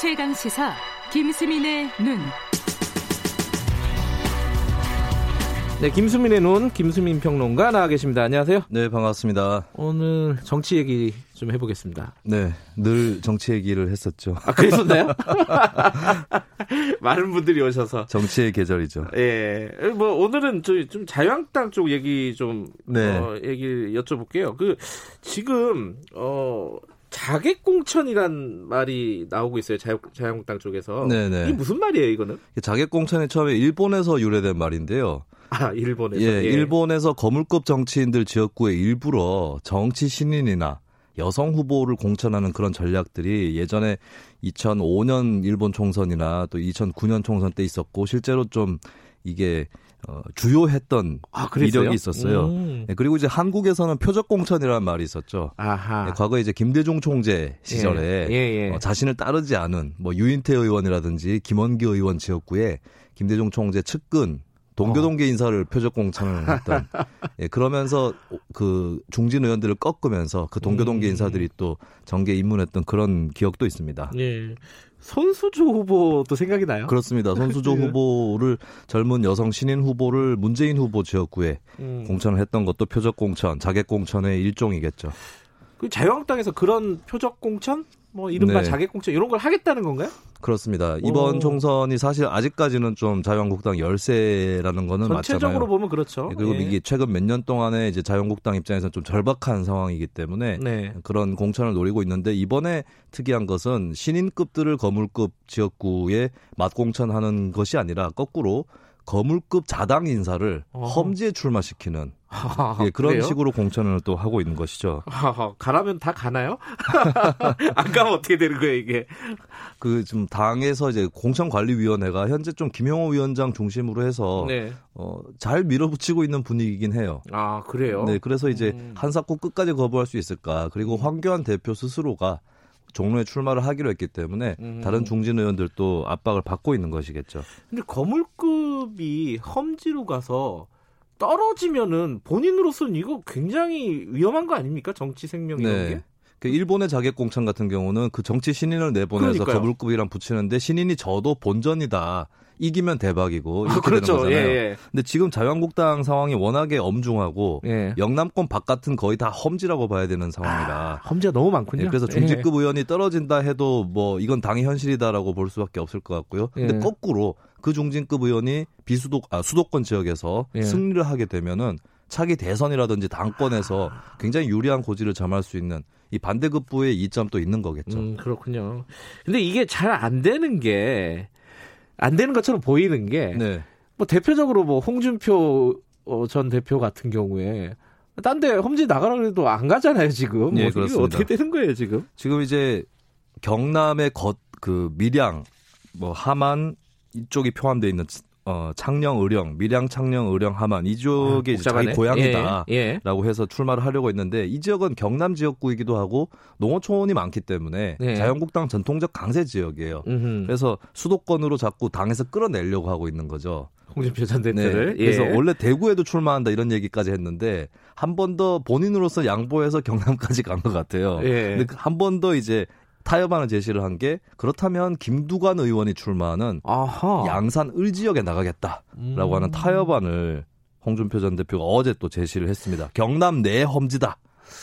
최강 시사 김수민의 눈. 네, 김수민의 눈, 김수민 평론가 나와 계십니다. 안녕하세요. 네, 반갑습니다. 오늘 정치 얘기 좀 해보겠습니다. 네, 늘 정치 얘기를 했었죠. 아, 그랬었나요? 많은 분들이 오셔서. 정치의 계절이죠. 예. 뭐, 오늘은 좀, 좀 자유한국당 쪽 얘기 좀, 네. 어, 얘기 여쭤볼게요. 그, 지금, 어, 자객공천이란 말이 나오고 있어요. 자유, 자유한국당 쪽에서. 네네. 이게 무슨 말이에요, 이거는? 자객공천이 처음에 일본에서 유래된 말인데요. 아, 일본에서. 예, 일본에서 거물급 정치인들 지역구에 일부러 정치 신인이나 여성 후보를 공천하는 그런 전략들이 예전에 2005년 일본 총선이나 또 2009년 총선 때 있었고 실제로 좀 이게 어, 주요했던 아? 이력이 있었어요. 음. 예, 그리고 이제 한국에서는 표적 공천이라는 말이 있었죠. 예, 과거에 이제 김대중 총재 시절에 예, 예, 예. 어, 자신을 따르지 않은 뭐 유인태 의원이라든지 김원기 의원 지역구에 김대중 총재 측근 동교동계 인사를 표적 공천을 했던 예, 그러면서 그 중진 의원들을 꺾으면서 그 동교동계 음. 인사들이 또 정계 입문했던 그런 기억도 있습니다. 예. 손수조 후보도 생각이 나요? 그렇습니다. 손수조 예. 후보를 젊은 여성 신인 후보를 문재인 후보 지역구에 음. 공천을 했던 것도 표적 공천, 자객 공천의 일종이겠죠. 그 자유한국당에서 그런 표적 공천, 뭐 이른바 네. 자객 공천 이런 걸 하겠다는 건가요? 그렇습니다. 이번 오. 총선이 사실 아직까지는 좀 자유한국당 열세라는 거는 전체적으로 맞잖아요. 보면 그렇죠. 예, 그리고 예. 이게 최근 몇 년 동안에 이제 자유한국당 입장에서는 좀 절박한 상황이기 때문에 네. 그런 공천을 노리고 있는데 이번에 특이한 것은 신인급들을 거물급 지역구에 맞공천하는 것이 아니라 거꾸로 거물급 자당 인사를 어허. 험지에 출마시키는 하하, 예, 그런 그래요? 식으로 공천을 또 하고 있는 것이죠. 하하, 가라면 다 가나요? 안 가면 어떻게 되는 거예요 이게? 그좀 당에서 이제 공천관리위원회가 현재 좀 김영호 위원장 중심으로 해서 네. 어, 잘 밀어붙이고 있는 분위기긴 해요. 아 그래요? 네, 그래서 이제 음. 한사코 끝까지 거부할 수 있을까? 그리고 황교안 대표 스스로가 종로에 출마를 하기로 했기 때문에 음. 다른 중진 의원들도 압박을 받고 있는 것이겠죠. 근데 거물급이 험지로 가서 떨어지면은 본인으로서는 이거 굉장히 위험한 거 아닙니까? 정치 생명 이런 게? 그 일본의 자객 공천 같은 경우는 그 정치 신인을 내보내서 그러니까요. 거물급이랑 붙이는데 신인이 저도 본전이다. 이기면 대박이고 이렇게 그렇죠. 되는 거잖아요. 예, 근데 지금 자유한국당 상황이 워낙에 엄중하고 예. 예. 영남권 바깥은 거의 다 험지라고 봐야 되는 상황이라 아, 험지가 너무 많군요. 예, 그래서 중직급 의원이 떨어진다 해도 뭐 이건 당의 현실이다라고 볼 수밖에 없을 것 같고요. 근데 예. 거꾸로 그 중진급 의원이 비수도 아 수도권 지역에서 예. 승리를 하게 되면은 차기 대선이라든지 당권에서 굉장히 유리한 고지를 점할 수 있는 이 반대급부의 이점도 있는 거겠죠. 음, 그렇군요. 근데 이게 잘 안 되는 게, 안 되는 것처럼 보이는 게, 네. 뭐 대표적으로 뭐 홍준표 어, 전 대표 같은 경우에, 딴데 험지 나가라 그래도 안 가잖아요, 지금. 예, 뭐 이게. 어떻게 되는 거예요, 지금? 지금 이제 경남의 겉 그 밀양 뭐 하만 이쪽이 포함되어 있는 어 창녕 의령 밀양 창녕 의령 하만 이쪽이 이제 자기 복잡하네. 고향이다. 예, 예. 라고 해서 출마를 하려고 했는데 이 지역은 경남 지역구이기도 하고 농어촌이 많기 때문에 네. 자유한국당 전통적 강세 지역이에요. 음흠. 그래서 수도권으로 자꾸 당에서 끌어내려고 하고 있는 거죠. 홍준표 전 네. 대표를. 그래서 예. 원래 대구에도 출마한다 이런 얘기까지 했는데 한 번 더 본인으로서 양보해서 경남까지 간 것 같아요. 예. 근데 한 번 더 이제 타협안을 제시를 한 게 그렇다면 김두관 의원이 출마하는 아하. 양산 을 지역에 나가겠다라고 음. 하는 타협안을 홍준표 전 대표가 어제 또 제시를 했습니다. 경남 내 험지다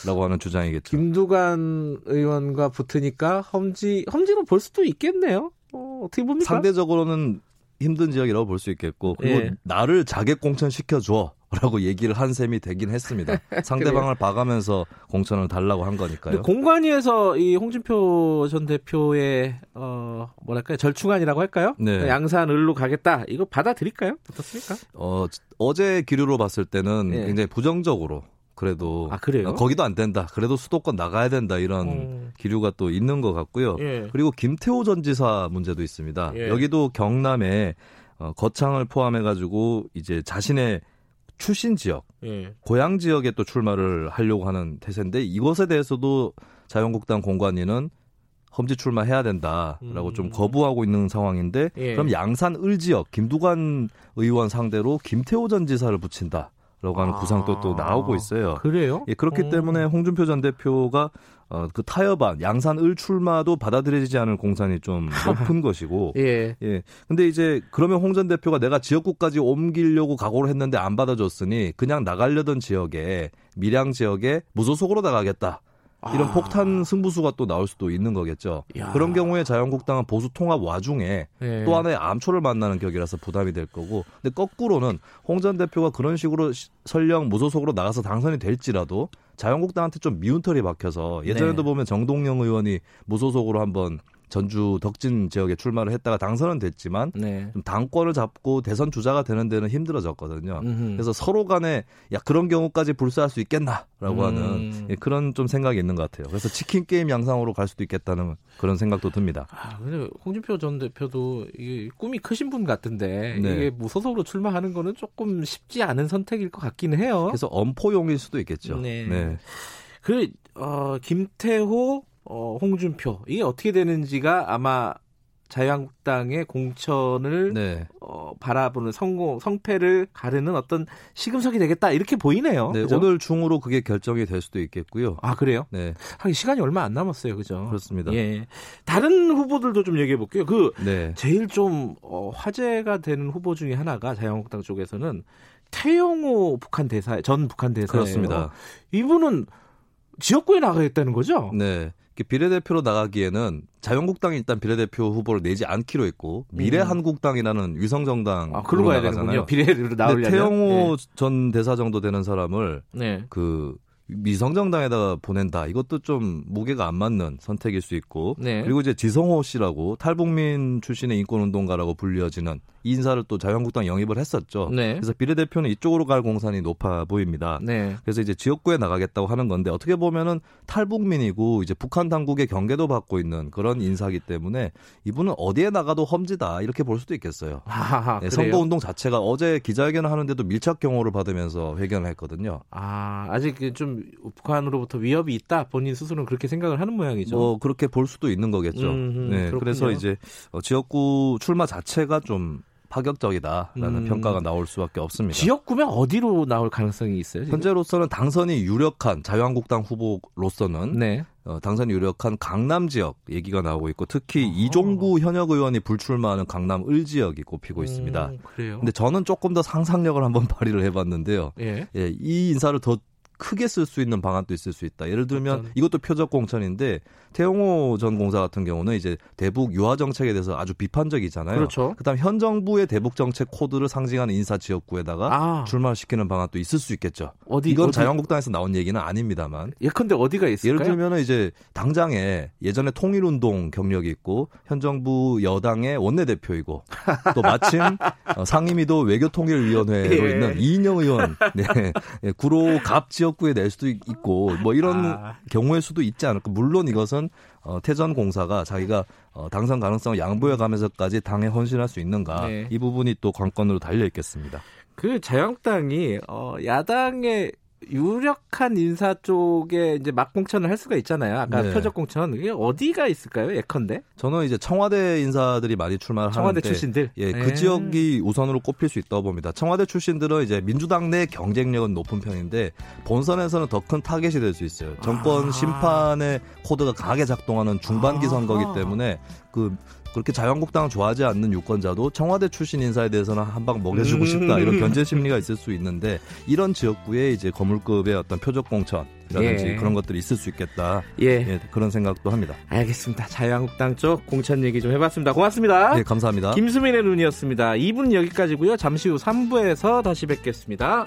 라고 하는 주장이겠죠. 김두관 의원과 붙으니까 험지, 험지로 볼 수도 있겠네요. 어, 어떻게 봅니까? 상대적으로는 힘든 지역이라고 볼 수 있겠고 그리고 예. 나를 자객 공천 시켜 줘 라고 얘기를 한 셈이 되긴 했습니다. 상대방을 봐가면서 공천을 달라고 한 거니까요. 공관위에서 이 홍준표 전 대표의 어 뭐랄까요 절충안이라고 할까요? 네. 양산 을로 가겠다. 이거 받아들일까요? 어떻습니까? 어, 어제 기류로 봤을 때는 예. 굉장히 부정적으로 그래도 아, 그래요? 어, 거기도 안 된다. 그래도 수도권 나가야 된다 이런 음. 기류가 또 있는 것 같고요. 예. 그리고 김태호 전 지사 문제도 있습니다. 예. 여기도 경남에 어, 거창을 포함해 가지고 이제 자신의 출신 지역, 예. 고향 지역에 또 출마를 하려고 하는 태세인데 이것에 대해서도 자유한국당 공관위는 험지 출마해야 된다라고 음. 좀 거부하고 있는 상황인데 예. 그럼 양산 을 지역 김두관 의원 상대로 김태호 전 지사를 붙인다라고 라고 하는 아, 구상도 또 나오고 있어요. 그래요? 예, 그렇기 어. 때문에 홍준표 전 대표가 어, 그 타협안 양산 을 출마도 받아들여지지 않을 공산이 좀 높은 것이고 예. 예. 근데 이제 그러면 홍 전 대표가 내가 지역구까지 옮기려고 각오를 했는데 안 받아줬으니 그냥 나가려던 지역에 밀양 지역에 무소속으로 나가겠다. 이런 아. 폭탄 승부수가 또 나올 수도 있는 거겠죠. 야. 그런 경우에 자유한국당은 보수 통합 와중에 예. 또 하나의 암초를 만나는 격이라서 부담이 될 거고. 근데 거꾸로는 홍 전 대표가 그런 식으로 시- 설령 무소속으로 나가서 당선이 될지라도 자유한국당한테 좀 미운 털이 박혀서 예전에도 네. 보면 정동영 의원이 무소속으로 한번 전주 덕진 지역에 출마를 했다가 당선은 됐지만 네. 좀 당권을 잡고 대선 주자가 되는 데는 힘들어졌거든요. 음흠. 그래서 서로 간에 야 그런 경우까지 불사할 수 있겠나라고 음. 하는 예, 그런 좀 생각이 있는 것 같아요. 그래서 치킨 게임 양상으로 갈 수도 있겠다는 그런 생각도 듭니다. 아, 근데 홍준표 전 대표도 이게 꿈이 크신 분 같은데 네. 이게 무소속으로 출마하는 거는 조금 쉽지 않은 선택일 것 같기는 해요. 그래서 엄포용일 수도 있겠죠. 어? 네. 네. 그 어, 김태호, 어, 홍준표 이게 어떻게 되는지가 아마 자유한국당의 공천을 네. 어, 바라보는 성공 성패를 가르는 어떤 시금석이 되겠다 이렇게 보이네요. 네, 그죠? 오늘 중으로 그게 결정이 될 수도 있겠고요. 아 그래요? 네, 하긴 시간이 얼마 안 남았어요, 그죠? 그렇습니다. 예. 다른 후보들도 좀 얘기해 볼게요. 그 네. 제일 좀 어, 화제가 되는 후보 중에 하나가 자유한국당 쪽에서는 태용호 북한 대사 전 북한 대사예요. 그렇습니다. 이분은 지역구에 나가겠다는 거죠? 네. 비례대표로 나가기에는 자유한국당이 일단 비례대표 후보를 내지 않기로 했고 미래한국당이라는 위성정당 아, 그걸로 가야 되는군요. 근데 나오려면. 태영호 전 대사 정도 되는 사람을 네. 네. 그 미성정당에다가 보낸다. 이것도 좀 무게가 안 맞는 선택일 수 있고 네. 그리고 이제 지성호 씨라고 탈북민 출신의 인권운동가라고 불리어지는 이 인사를 또 자유한국당 영입을 했었죠. 네. 그래서 비례대표는 이쪽으로 갈 공산이 높아 보입니다. 네. 그래서 이제 지역구에 나가겠다고 하는 건데 어떻게 보면은 탈북민이고 이제 북한 당국의 경계도 받고 있는 그런 인사기 때문에 이분은 어디에 나가도 험지다 이렇게 볼 수도 있겠어요. 아, 네, 그래요? 선거 운동 자체가 어제 기자회견을 하는데도 밀착 경호를 받으면서 회견을 했거든요. 아, 아직 그좀 북한으로부터 위협이 있다. 본인 스스로는 그렇게 생각을 하는 모양이죠. 뭐 그렇게 볼 수도 있는 거겠죠. 음흠, 네, 그렇군요. 그래서 이제 어, 지역구 출마 자체가 좀 파격적이다라는 음. 평가가 나올 수밖에 없습니다. 지역구면 어디로 나올 가능성이 있어요? 지금? 현재로서는 당선이 유력한 자유한국당 후보로서는 네. 어, 당선이 유력한 강남 지역 얘기가 나오고 있고 특히 어. 이종구 현역 의원이 불출마하는 강남 을 지역이 꼽히고 있습니다. 음, 그래요. 근데 저는 조금 더 상상력을 한번 발휘를 해봤는데요. 예. 예, 이 인사를 더 크게 쓸 수 있는 방안도 있을 수 있다. 예를 들면? 이것도 표적 공천인데 태용호 전 공사 같은 경우는 이제 대북 유화 정책에 대해서 아주 비판적이잖아요. 그렇죠. 그다음 현 정부의 대북 정책 코드를 상징하는 인사 지역구에다가 아, 출마시키는 방안도 있을 수 있겠죠. 어디 이건 어디, 자유한국당에서 나온 얘기는 아닙니다만 예컨대 어디가 있을까요? 예를 들면은 이제 당장에 예전에 통일운동 경력이 있고 현 정부 여당의 원내대표이고 또 마침 어, 상임위도 외교통일위원회로 예. 있는 이인영 의원 네, 예, 구로 갑지 역구에 낼 수도 있고 뭐 이런 아. 경우일 수도 있지 않을까 물론 이것은 어, 태전 공사가 자기가 어, 당선 가능성을 양보해 가면서까지 당에 헌신할 수 있는가 네. 이 부분이 또 관건으로 달려 있겠습니다. 그 자유한국당이 어, 야당의 유력한 인사 쪽에 이제 막 공천을 할 수가 있잖아요. 아까 네. 표적 공천 이게 어디가 있을까요? 예컨대 저는 이제 청와대 인사들이 많이 출마를 청와대 하는데 출신들. 예, 그 예. 지역이 우선으로 꼽힐 수 있다고 봅니다. 청와대 출신들은 이제 민주당 내 경쟁력은 높은 편인데 본선에서는 더 큰 타겟이 될 수 있어요. 정권 아. 심판의 코드가 강하게 작동하는 중반기 아. 선거기 때문에 그 그렇게 자유한국당을 좋아하지 않는 유권자도 청와대 출신 인사에 대해서는 한 방 먹여주고 음. 싶다 이런 견제 심리가 있을 수 있는데 이런 지역구에 이제 거물급의 어떤 표적 공천이라든지 예. 그런 것들이 있을 수 있겠다 예. 예, 그런 생각도 합니다. 알겠습니다. 자유한국당 쪽 공천 얘기 좀 해봤습니다. 고맙습니다. 네 감사합니다. 김수민의 눈이었습니다. 2분 여기까지고요. 잠시 후 3부에서 다시 뵙겠습니다.